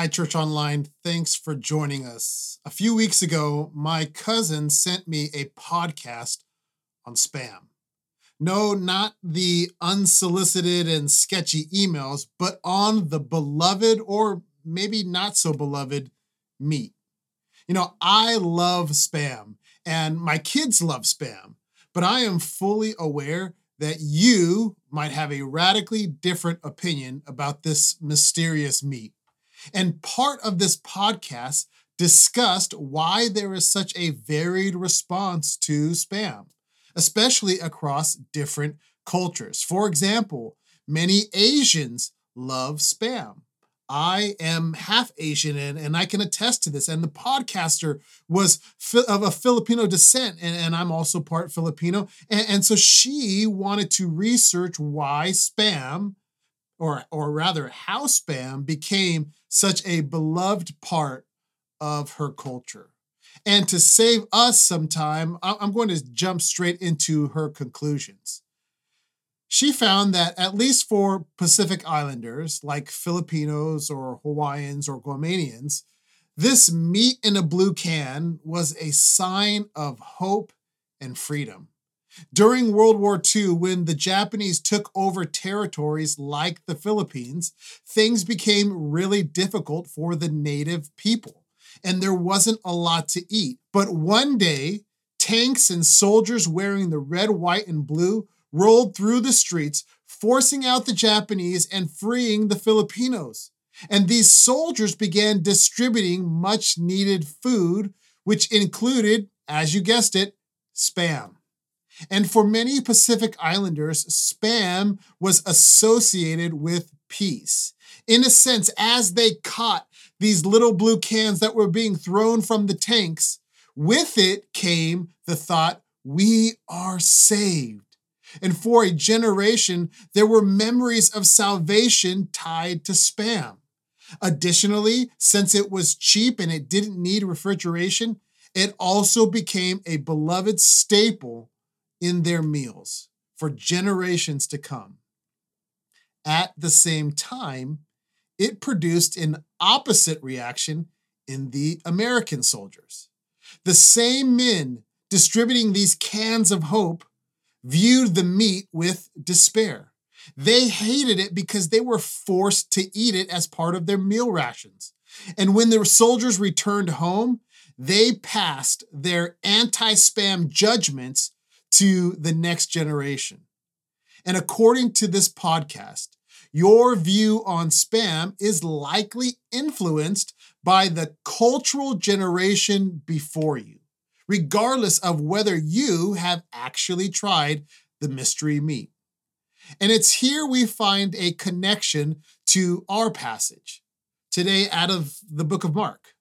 Hi, Church Online. Thanks for joining us. A few weeks ago, my cousin sent me a podcast on spam. No, not the unsolicited and sketchy emails, but on the beloved or maybe not so beloved meat. You know, I love spam and my kids love spam, but I am fully aware that you might have a radically different opinion about this mysterious meat. And part of this podcast discussed why there is such a varied response to spam, especially across different cultures. For example, many Asians love spam. I am half Asian and, and I can attest to this. And the podcaster was of a Filipino descent, and, and I'm also part Filipino. And, and so she wanted to research why spam, or, or rather, how spam became such a beloved part of her culture. And to save us some time, I'm going to jump straight into her conclusions. She found that, at least for Pacific Islanders like Filipinos or Hawaiians or Guamanians, this meat in a blue can was a sign of hope and freedom. During World War II, when the Japanese took over territories like the Philippines, things became really difficult for the native people, and there wasn't a lot to eat. But one day, tanks and soldiers wearing the red, white, and blue rolled through the streets, forcing out the Japanese and freeing the Filipinos. And these soldiers began distributing much needed food, which included, as you guessed it, spam. And for many Pacific Islanders, spam was associated with peace. In a sense, as they caught these little blue cans that were being thrown from the tanks, with it came the thought, we are saved. And for a generation, there were memories of salvation tied to spam. Additionally, since it was cheap and it didn't need refrigeration, it also became a beloved staple in their meals for generations to come. At the same time, it produced an opposite reaction in the American soldiers. The same men distributing these cans of hope viewed the meat with despair. They hated it because they were forced to eat it as part of their meal rations. And when the soldiers returned home, they passed their anti spam judgments to the next generation. And according to this podcast, your view on spam is likely influenced by the cultural generation before you regardless of whether you have actually tried the mystery meat. And it's here we find a connection to our passage today out of the book of Mark.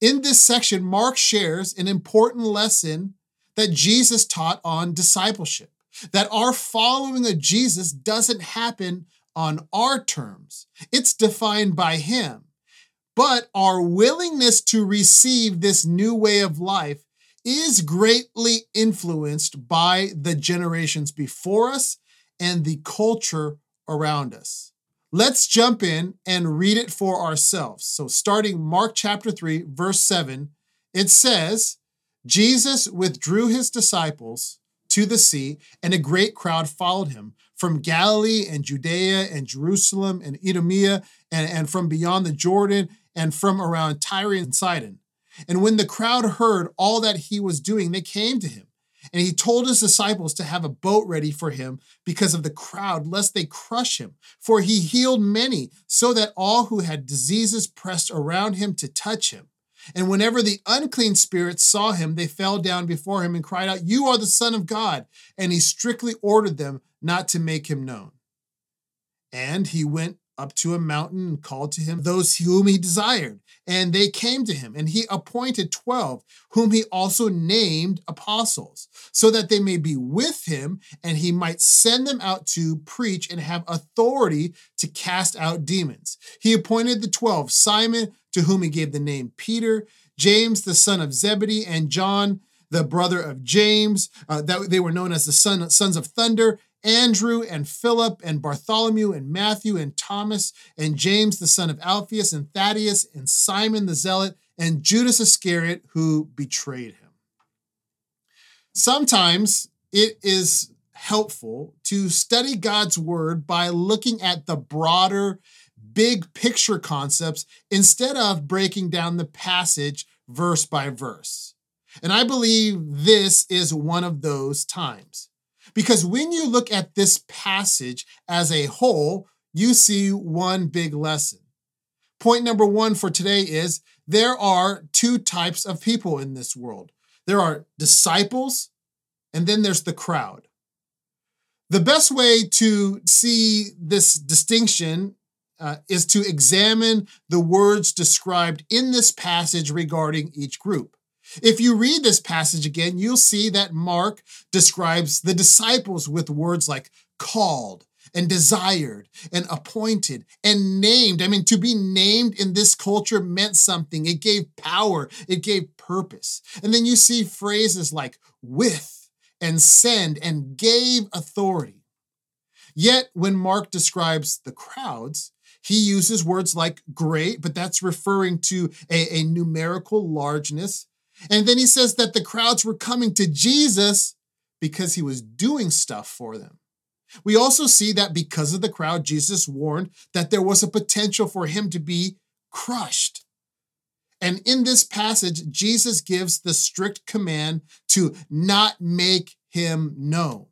In this section, Mark shares an important lesson that Jesus taught on discipleship, that our following of Jesus doesn't happen on our terms, it's defined by Him. But our willingness to receive this new way of life is greatly influenced by the generations before us and the culture around us. Let's jump in and read it for ourselves. So, starting Mark chapter 3, verse 7, it says, Jesus withdrew his disciples to the sea, and a great crowd followed him from Galilee and Judea and Jerusalem and Idumea and, and from beyond the Jordan and from around Tyre and Sidon. And when the crowd heard all that he was doing, they came to him. And he told his disciples to have a boat ready for him because of the crowd, lest they crush him. For he healed many, so that all who had diseases pressed around him to touch him. And whenever the unclean spirits saw him, they fell down before him and cried out, You are the Son of God. And he strictly ordered them not to make him known. And he went up to a mountain and called to him those whom he desired. And they came to him, and he appointed 12, whom he also named apostles, so that they may be with him, and he might send them out to preach and have authority to cast out demons. He appointed the 12 Simon, to whom he gave the name Peter, James, the son of Zebedee, and John, the brother of James, uh, that they were known as the son, sons of thunder, Andrew and Philip and Bartholomew and Matthew and Thomas and James the son of Alphaeus and Thaddeus and Simon the Zealot and Judas Iscariot who betrayed him. Sometimes it is helpful to study God's word by looking at the broader, big picture concepts instead of breaking down the passage verse by verse. And I believe this is one of those times. Because when you look at this passage as a whole, you see one big lesson. Point number one for today is there are two types of people in this world there are disciples, and then there's the crowd. The best way to see this distinction uh, is to examine the words described in this passage regarding each group. If you read this passage again, you'll see that Mark describes the disciples with words like called and desired and appointed and named. I mean, to be named in this culture meant something. It gave power, it gave purpose. And then you see phrases like with and send and gave authority. Yet, when Mark describes the crowds, he uses words like great, but that's referring to a, a numerical largeness and then he says that the crowds were coming to Jesus because he was doing stuff for them. We also see that because of the crowd, Jesus warned that there was a potential for him to be crushed. And in this passage, Jesus gives the strict command to not make him known.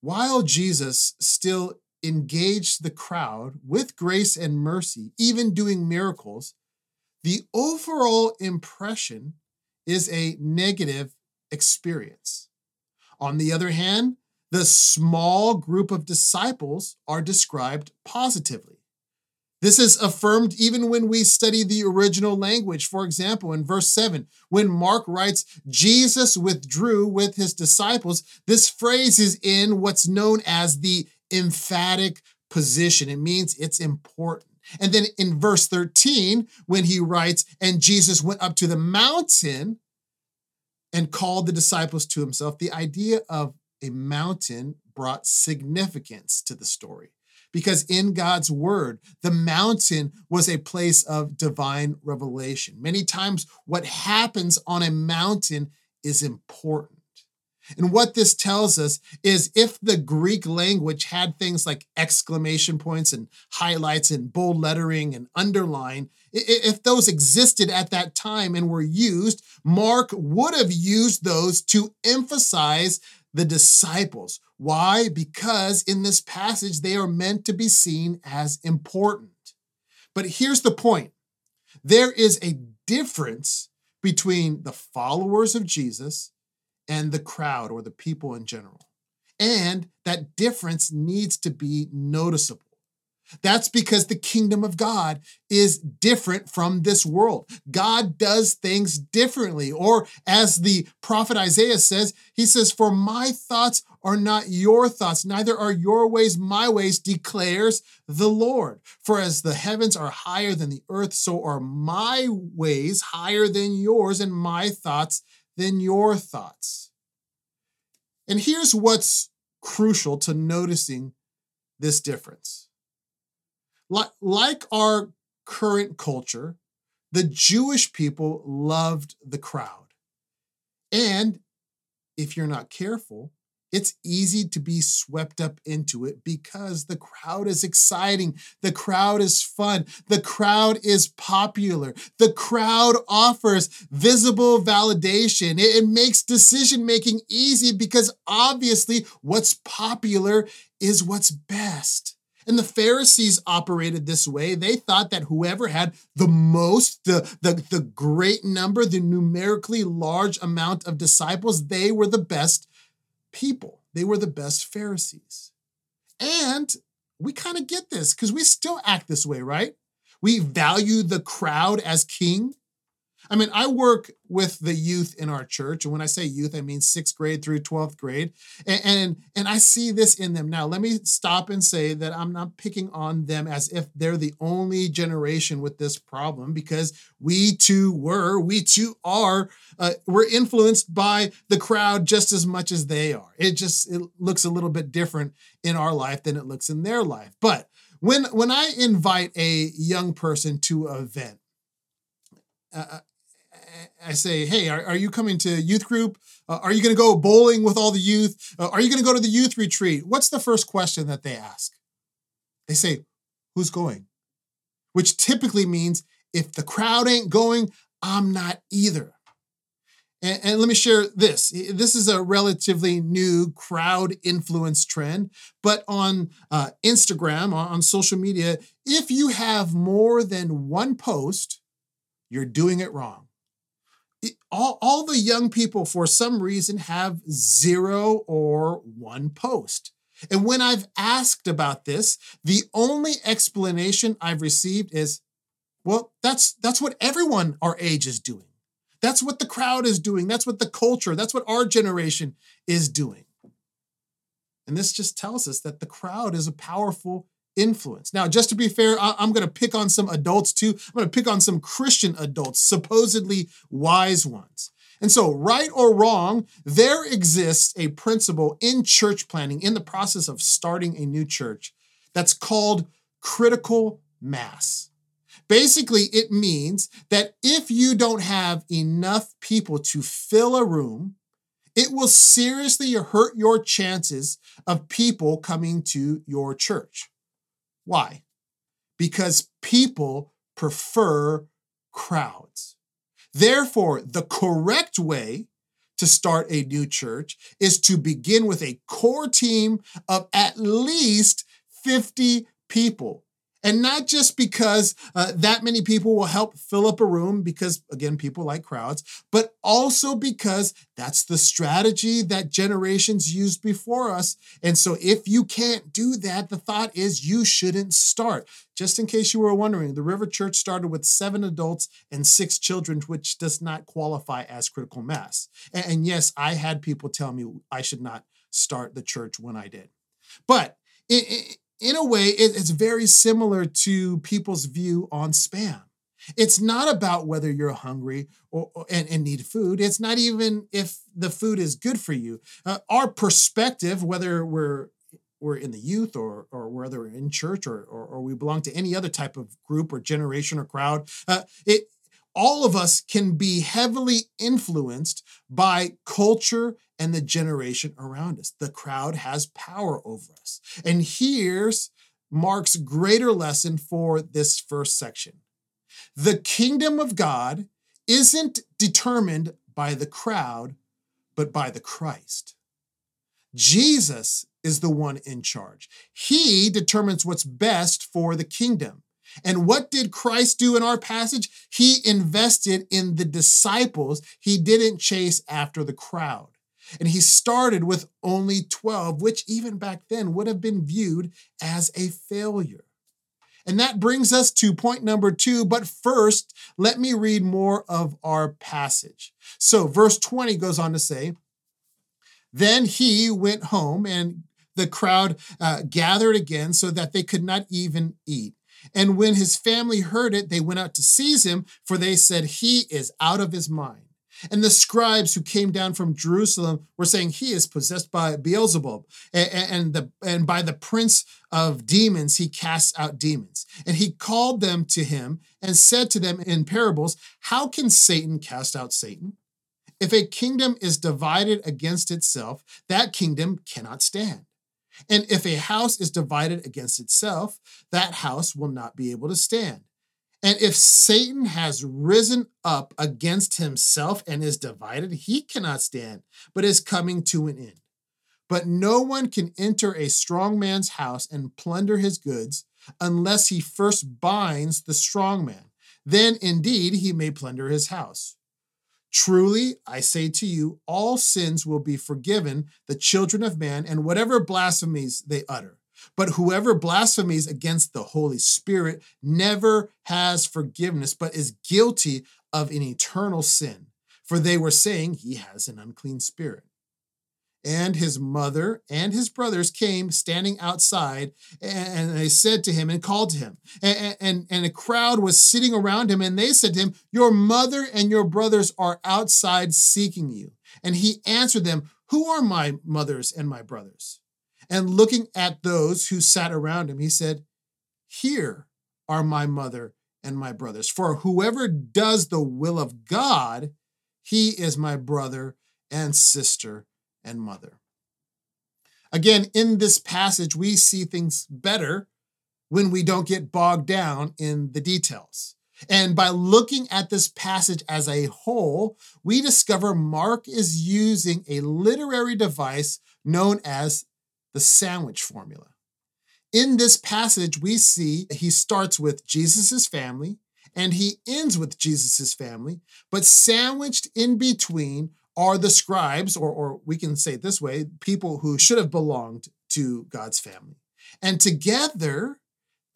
While Jesus still engaged the crowd with grace and mercy, even doing miracles, the overall impression is a negative experience. On the other hand, the small group of disciples are described positively. This is affirmed even when we study the original language. For example, in verse 7, when Mark writes, Jesus withdrew with his disciples, this phrase is in what's known as the emphatic position. It means it's important. And then in verse 13, when he writes, and Jesus went up to the mountain and called the disciples to himself, the idea of a mountain brought significance to the story. Because in God's word, the mountain was a place of divine revelation. Many times, what happens on a mountain is important. And what this tells us is if the Greek language had things like exclamation points and highlights and bold lettering and underline, if those existed at that time and were used, Mark would have used those to emphasize the disciples. Why? Because in this passage, they are meant to be seen as important. But here's the point there is a difference between the followers of Jesus and the crowd or the people in general. And that difference needs to be noticeable. That's because the kingdom of God is different from this world. God does things differently. Or as the prophet Isaiah says, he says, For my thoughts are not your thoughts, neither are your ways my ways, declares the Lord. For as the heavens are higher than the earth, so are my ways higher than yours, and my thoughts than your thoughts. And here's what's crucial to noticing this difference. Like our current culture, the Jewish people loved the crowd. And if you're not careful, it's easy to be swept up into it because the crowd is exciting. The crowd is fun. The crowd is popular. The crowd offers visible validation. It, it makes decision making easy because obviously what's popular is what's best. And the Pharisees operated this way. They thought that whoever had the most, the, the, the great number, the numerically large amount of disciples, they were the best people. They were the best Pharisees. And we kind of get this because we still act this way, right? We value the crowd as king. I mean, I work with the youth in our church, and when I say youth, I mean sixth grade through 12th grade. And, and, and I see this in them. Now, let me stop and say that I'm not picking on them as if they're the only generation with this problem, because we too were, we too are, uh, we're influenced by the crowd just as much as they are. It just it looks a little bit different in our life than it looks in their life. But when when I invite a young person to an event, uh, uh I say, hey, are, are you coming to youth group? Uh, are you going to go bowling with all the youth? Uh, are you going to go to the youth retreat? What's the first question that they ask? They say, who's going? Which typically means if the crowd ain't going, I'm not either. And, and, let me share this. This is a relatively new crowd influence trend, but on uh, Instagram, on social media, if you have more than one post, you're doing it wrong all, all the young people, for some reason, have zero or one post. And when I've asked about this, the only explanation I've received is, well, that's that's what everyone our age is doing. That's what the crowd is doing. That's what the culture, that's what our generation is doing. And this just tells us that the crowd is a powerful influence. Now, just to be fair, I- am going to pick on some adults too. I'm going to pick on some Christian adults, supposedly wise ones. And so, right or wrong, there exists a principle in church planning, in the process of starting a new church, that's called critical mass. Basically, it means that if you don't have enough people to fill a room, it will seriously hurt your chances of people coming to your church. Why? Because people prefer crowds. Therefore, the correct way to start a new church is to begin with a core team of at least 50 people. And not just because uh, that many people will help fill up a room, because again, people like crowds, but also because that's the strategy that generations used before us. And so if you can't do that, the thought is you shouldn't start. Just in case you were wondering, the River Church started with seven adults and six children, which does not qualify as critical mass. And, yes, I had people tell me I should not start the church when I did. But it, in a way, it's very similar to people's view on spam. It's not about whether you're hungry or, or and, and, need food. It's not even if the food is good for you. Uh, our perspective, whether we're we're in the youth or or whether we're in church or, or, or we belong to any other type of group or generation or crowd, uh, it all of us can be heavily influenced by culture and the generation around us. The crowd has power over us. And here's Mark's greater lesson for this first section the kingdom of God isn't determined by the crowd, but by the Christ. Jesus is the one in charge. He determines what's best for the kingdom. And what did Christ do in our passage? He invested in the disciples. He didn't chase after the crowd. And he started with only 12, which even back then would have been viewed as a failure. And that brings us to point number two. But first, let me read more of our passage. So, verse 20 goes on to say, Then he went home, and the crowd uh, gathered again so that they could not even eat. And when his family heard it, they went out to seize him, for they said, He is out of his mind. And the scribes who came down from Jerusalem were saying, He is possessed by Beelzebub, and, and, the, and by the prince of demons, he casts out demons. And he called them to him and said to them in parables, How can Satan cast out Satan? If a kingdom is divided against itself, that kingdom cannot stand. And if a house is divided against itself, that house will not be able to stand. And if Satan has risen up against himself and is divided, he cannot stand, but is coming to an end. But no one can enter a strong man's house and plunder his goods unless he first binds the strong man. Then indeed he may plunder his house. Truly, I say to you, all sins will be forgiven the children of man and whatever blasphemies they utter. But whoever blasphemies against the Holy Spirit never has forgiveness, but is guilty of an eternal sin, for they were saying he has an unclean spirit. And his mother and his brothers came standing outside, and they said to him and called to him. And, and, and a crowd was sitting around him, and they said to him, Your mother and your brothers are outside seeking you. And he answered them, Who are my mothers and my brothers? And looking at those who sat around him, he said, Here are my mother and my brothers. For whoever does the will of God, he is my brother and sister and mother. Again, in this passage, we see things better when we don't get bogged down in the details. And by looking at this passage as a whole, we discover Mark is using a literary device known as the sandwich formula. In this passage, we see he starts with Jesus' family and he ends with Jesus' family, but sandwiched in between are the scribes, or, or we can say it this way people who should have belonged to God's family. And together,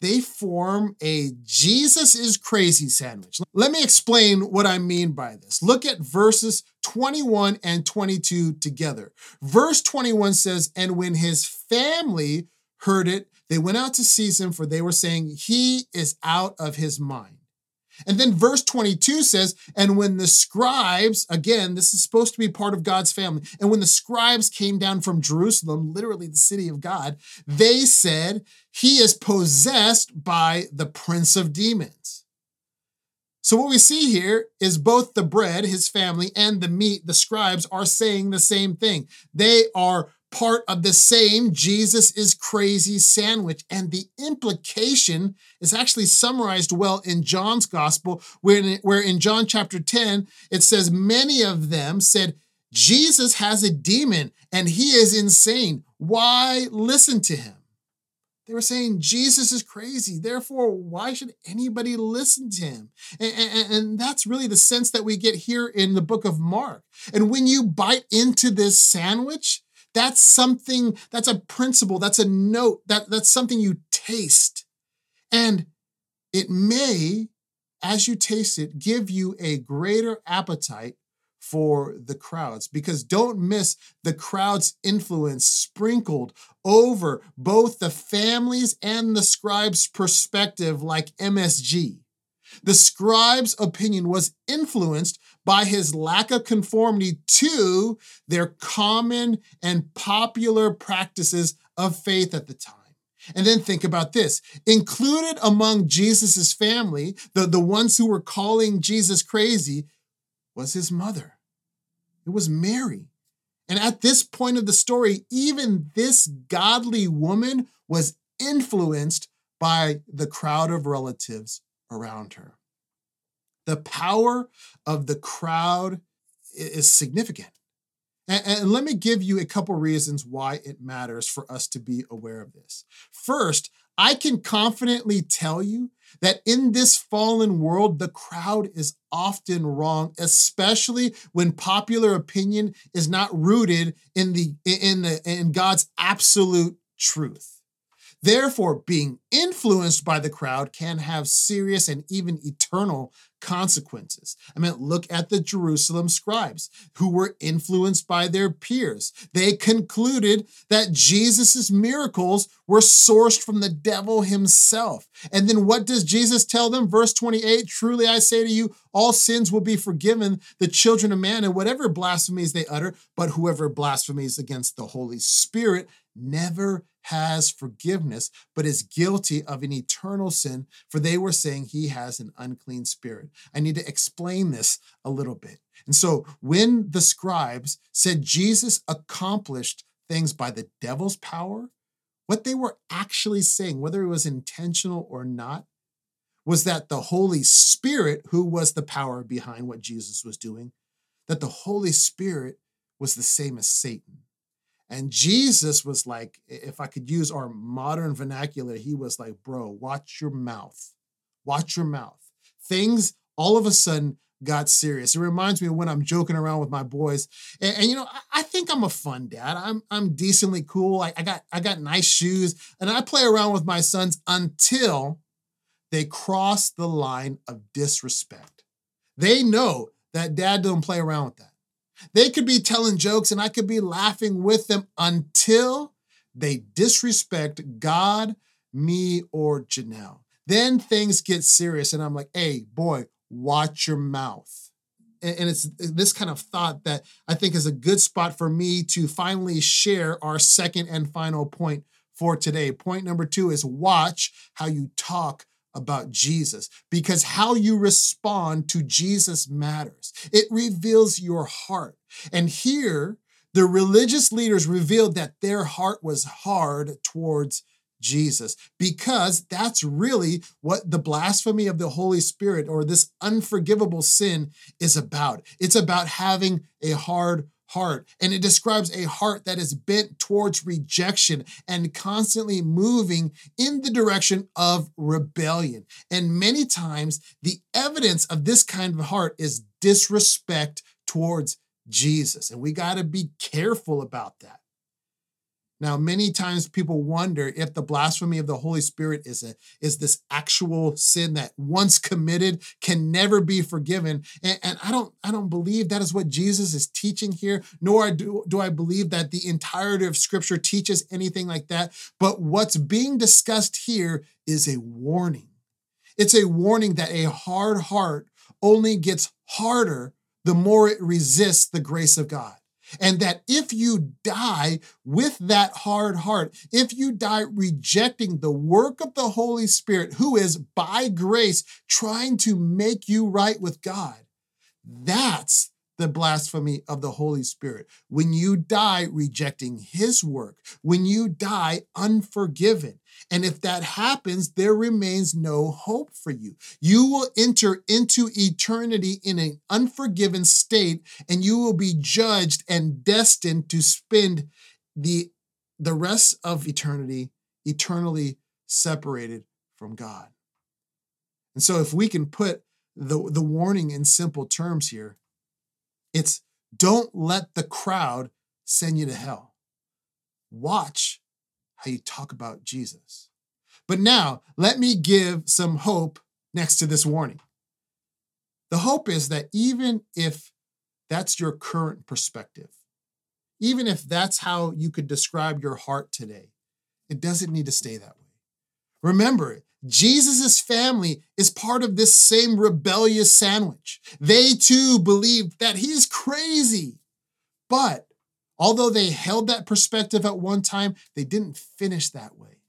they form a Jesus is crazy sandwich. Let me explain what I mean by this. Look at verses 21 and 22 together. Verse 21 says, And when his family heard it, they went out to seize him, for they were saying, He is out of his mind. And then verse 22 says, And when the scribes, again, this is supposed to be part of God's family, and when the scribes came down from Jerusalem, literally the city of God, they said, He is possessed by the prince of demons. So, what we see here is both the bread, his family, and the meat, the scribes, are saying the same thing. They are part of the same Jesus is crazy sandwich. And the implication is actually summarized well in John's gospel, where, where in John chapter 10, it says, Many of them said, Jesus has a demon and he is insane. Why listen to him? They were saying Jesus is crazy. Therefore, why should anybody listen to him? And, and, and, that's really the sense that we get here in the book of Mark. And when you bite into this sandwich, that's something, that's a principle, that's a note, that, that's something you taste. And it may, as you taste it, give you a greater appetite for the crowds because don't miss the crowd's influence sprinkled over both the families and the scribes' perspective, like MSG. The scribe's opinion was influenced by his lack of conformity to their common and popular practices of faith at the time. And then think about this included among Jesus's family, the, the ones who were calling Jesus crazy, was his mother. It was Mary. And at this point of the story, even this godly woman was influenced by the crowd of relatives around her. The power of the crowd is significant. And, and, let me give you a couple reasons why it matters for us to be aware of this. First, I can confidently tell you that in this fallen world, the crowd is often wrong, especially when popular opinion is not rooted in the in the in God's absolute truth. Therefore, being influenced by the crowd can have serious and even eternal consequences. I mean, look at the Jerusalem scribes who were influenced by their peers. They concluded that Jesus' miracles were sourced from the devil himself. And then what does Jesus tell them? Verse 28 Truly I say to you, all sins will be forgiven the children of man and whatever blasphemies they utter, but whoever blasphemies against the Holy Spirit never has forgiveness, but is guilty of an eternal sin, for they were saying he has an unclean spirit. I need to explain this a little bit. And so when the scribes said Jesus accomplished things by the devil's power, what they were actually saying, whether it was intentional or not, was that the Holy Spirit, who was the power behind what Jesus was doing, that the Holy Spirit was the same as Satan. And Jesus was like, if I could use our modern vernacular, he was like, bro, watch your mouth. Watch your mouth. Things all of a sudden got serious. It reminds me of when I'm joking around with my boys. And, and you know, I, I, think I'm a fun dad. I'm I'm decently cool. I, I got I got nice shoes. And I play around with my sons until they cross the line of disrespect. They know that dad don't play around with that. They could be telling jokes and I could be laughing with them until they disrespect God, me, or Janelle. Then things get serious, and I'm like, hey, boy, watch your mouth. And it's this kind of thought that I think is a good spot for me to finally share our second and final point for today. Point number two is watch how you talk about Jesus because how you respond to Jesus matters. It reveals your heart. And here, the religious leaders revealed that their heart was hard towards Jesus because that's really what the blasphemy of the Holy Spirit or this unforgivable sin is about. It's about having a hard heart. And it describes a heart that is bent towards rejection and constantly moving in the direction of rebellion. And many times, the evidence of this kind of heart is disrespect towards Jesus. And we got to be careful about that. Now, many times people wonder if the blasphemy of the Holy Spirit is a is this actual sin that once committed can never be forgiven. And, and I don't I don't believe that is what Jesus is teaching here, nor do, do I believe that the entirety of Scripture teaches anything like that. But what's being discussed here is a warning. It's a warning that a hard heart only gets harder the more it resists the grace of God. And that if you die with that hard heart, if you die rejecting the work of the Holy Spirit, who is by grace trying to make you right with God, that's the blasphemy of the Holy Spirit. When you die rejecting his work, when you die unforgiven. And if that happens, there remains no hope for you. You will enter into eternity in an unforgiven state, and you will be judged and destined to spend the, the rest of eternity eternally separated from God. And so, if we can put the, the warning in simple terms here, it's don't let the crowd send you to hell. Watch how you talk about Jesus. But now, let me give some hope next to this warning. The hope is that even if that's your current perspective, even if that's how you could describe your heart today, it doesn't need to stay that way. Remember, Jesus' family is part of this same rebellious sandwich. They too believed that he's crazy. But although they held that perspective at one time, they didn't finish that way.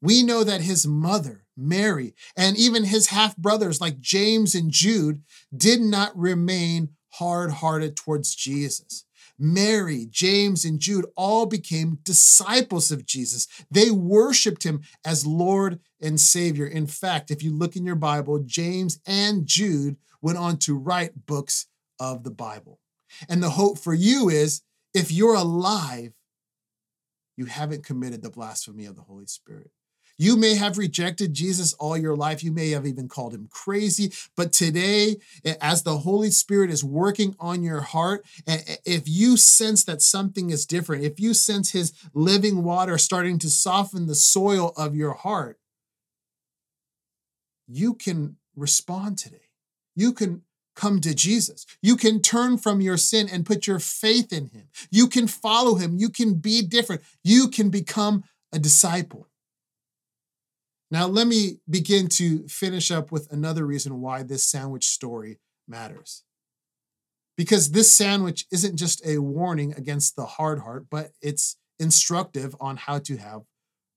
We know that his mother, Mary, and even his half brothers like James and Jude did not remain hard hearted towards Jesus. Mary, James, and Jude all became disciples of Jesus. They worshiped him as Lord and Savior. In fact, if you look in your Bible, James and Jude went on to write books of the Bible. And the hope for you is if you're alive, you haven't committed the blasphemy of the Holy Spirit. You may have rejected Jesus all your life. You may have even called him crazy. But today, as the Holy Spirit is working on your heart, if you sense that something is different, if you sense his living water starting to soften the soil of your heart, you can respond today. You can come to Jesus. You can turn from your sin and put your faith in him. You can follow him. You can be different. You can become a disciple. Now, let me begin to finish up with another reason why this sandwich story matters. Because this sandwich isn't just a warning against the hard heart, but it's instructive on how to have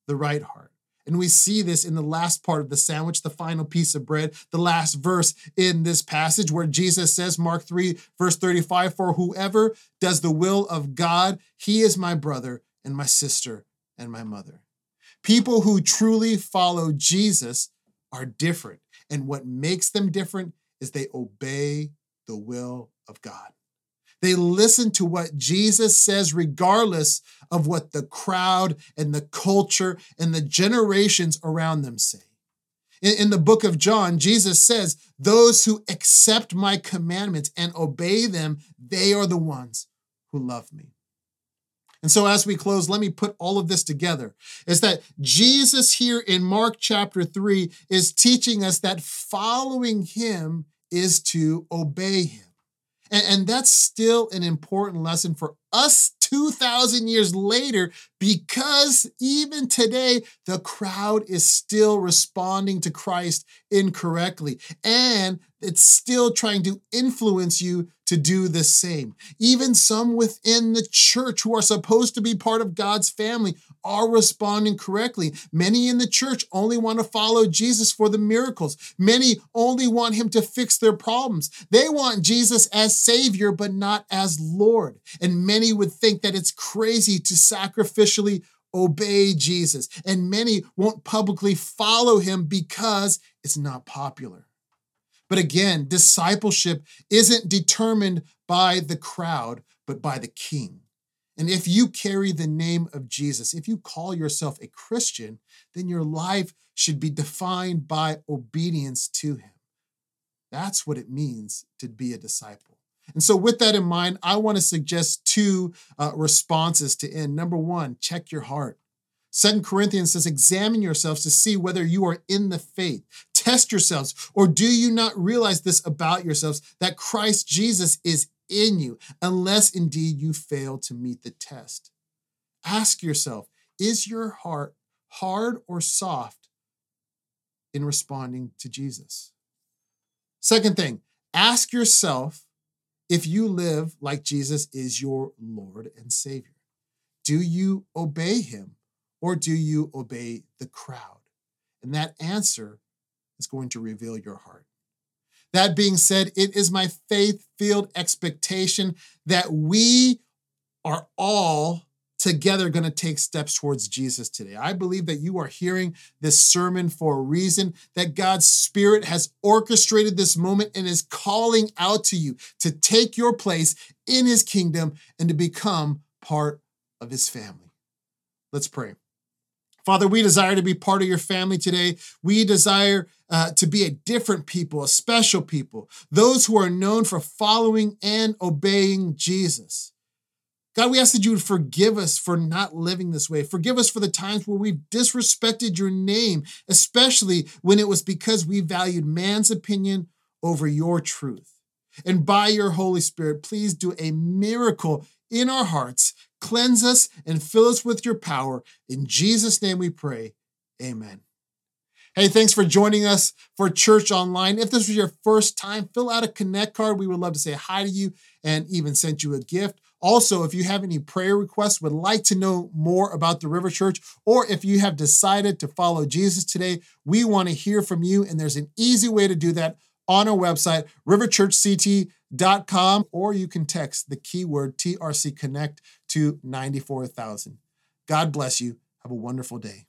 the right heart. And we see this in the last part of the sandwich, the final piece of bread, the last verse in this passage where Jesus says, Mark 3, verse 35, For whoever does the will of God, he is my brother and my sister and my mother. People who truly follow Jesus are different. And what makes them different is they obey the will of God. They listen to what Jesus says, regardless of what the crowd and the culture and the generations around them say. In, in, the book of John, Jesus says, Those who accept my commandments and obey them, they are the ones who love me. And so, as we close, let me put all of this together is that Jesus here in Mark chapter 3 is teaching us that following him is to obey him. And, and that's still an important lesson for us 2,000 years later, because even today, the crowd is still responding to Christ incorrectly. And it's still trying to influence you to do the same. Even some within the church who are supposed to be part of God's family are responding correctly. Many in the church only want to follow Jesus for the miracles. Many only want him to fix their problems. They want Jesus as Savior, but not as Lord. And many would think that it's crazy to sacrificially obey Jesus. And many won't publicly follow him because it's not popular. But again, discipleship isn't determined by the crowd, but by the king. And if you carry the name of Jesus, if you call yourself a Christian, then your life should be defined by obedience to him. That's what it means to be a disciple. And so, with that in mind, I want to suggest two uh, responses to end. Number one, check your heart. Second Corinthians says, examine yourselves to see whether you are in the faith. Test yourselves. Or do you not realize this about yourselves that Christ Jesus is in you, unless indeed you fail to meet the test? Ask yourself, is your heart hard or soft in responding to Jesus? Second thing, ask yourself if you live like Jesus is your Lord and Savior. Do you obey him or do you obey the crowd? And that answer is going to reveal your heart. That being said, it is my faith filled expectation that we are all together going to take steps towards Jesus today. I believe that you are hearing this sermon for a reason, that God's Spirit has orchestrated this moment and is calling out to you to take your place in His kingdom and to become part of His family. Let's pray. Father, we desire to be part of your family today. We desire uh, to be a different people, a special people, those who are known for following and obeying Jesus. God, we ask that you would forgive us for not living this way. Forgive us for the times where we've disrespected your name, especially when it was because we valued man's opinion over your truth. And by your Holy Spirit, please do a miracle in our hearts Cleanse us and fill us with your power. In Jesus' name we pray. Amen. Hey, thanks for joining us for Church Online. If this was your first time, fill out a Connect card. We would love to say hi to you and even send you a gift. Also, if you have any prayer requests, would like to know more about the River Church, or if you have decided to follow Jesus today, we want to hear from you. And there's an easy way to do that on our website, riverchurchct.com, or you can text the keyword TRC Connect to 94,000. God bless you. Have a wonderful day.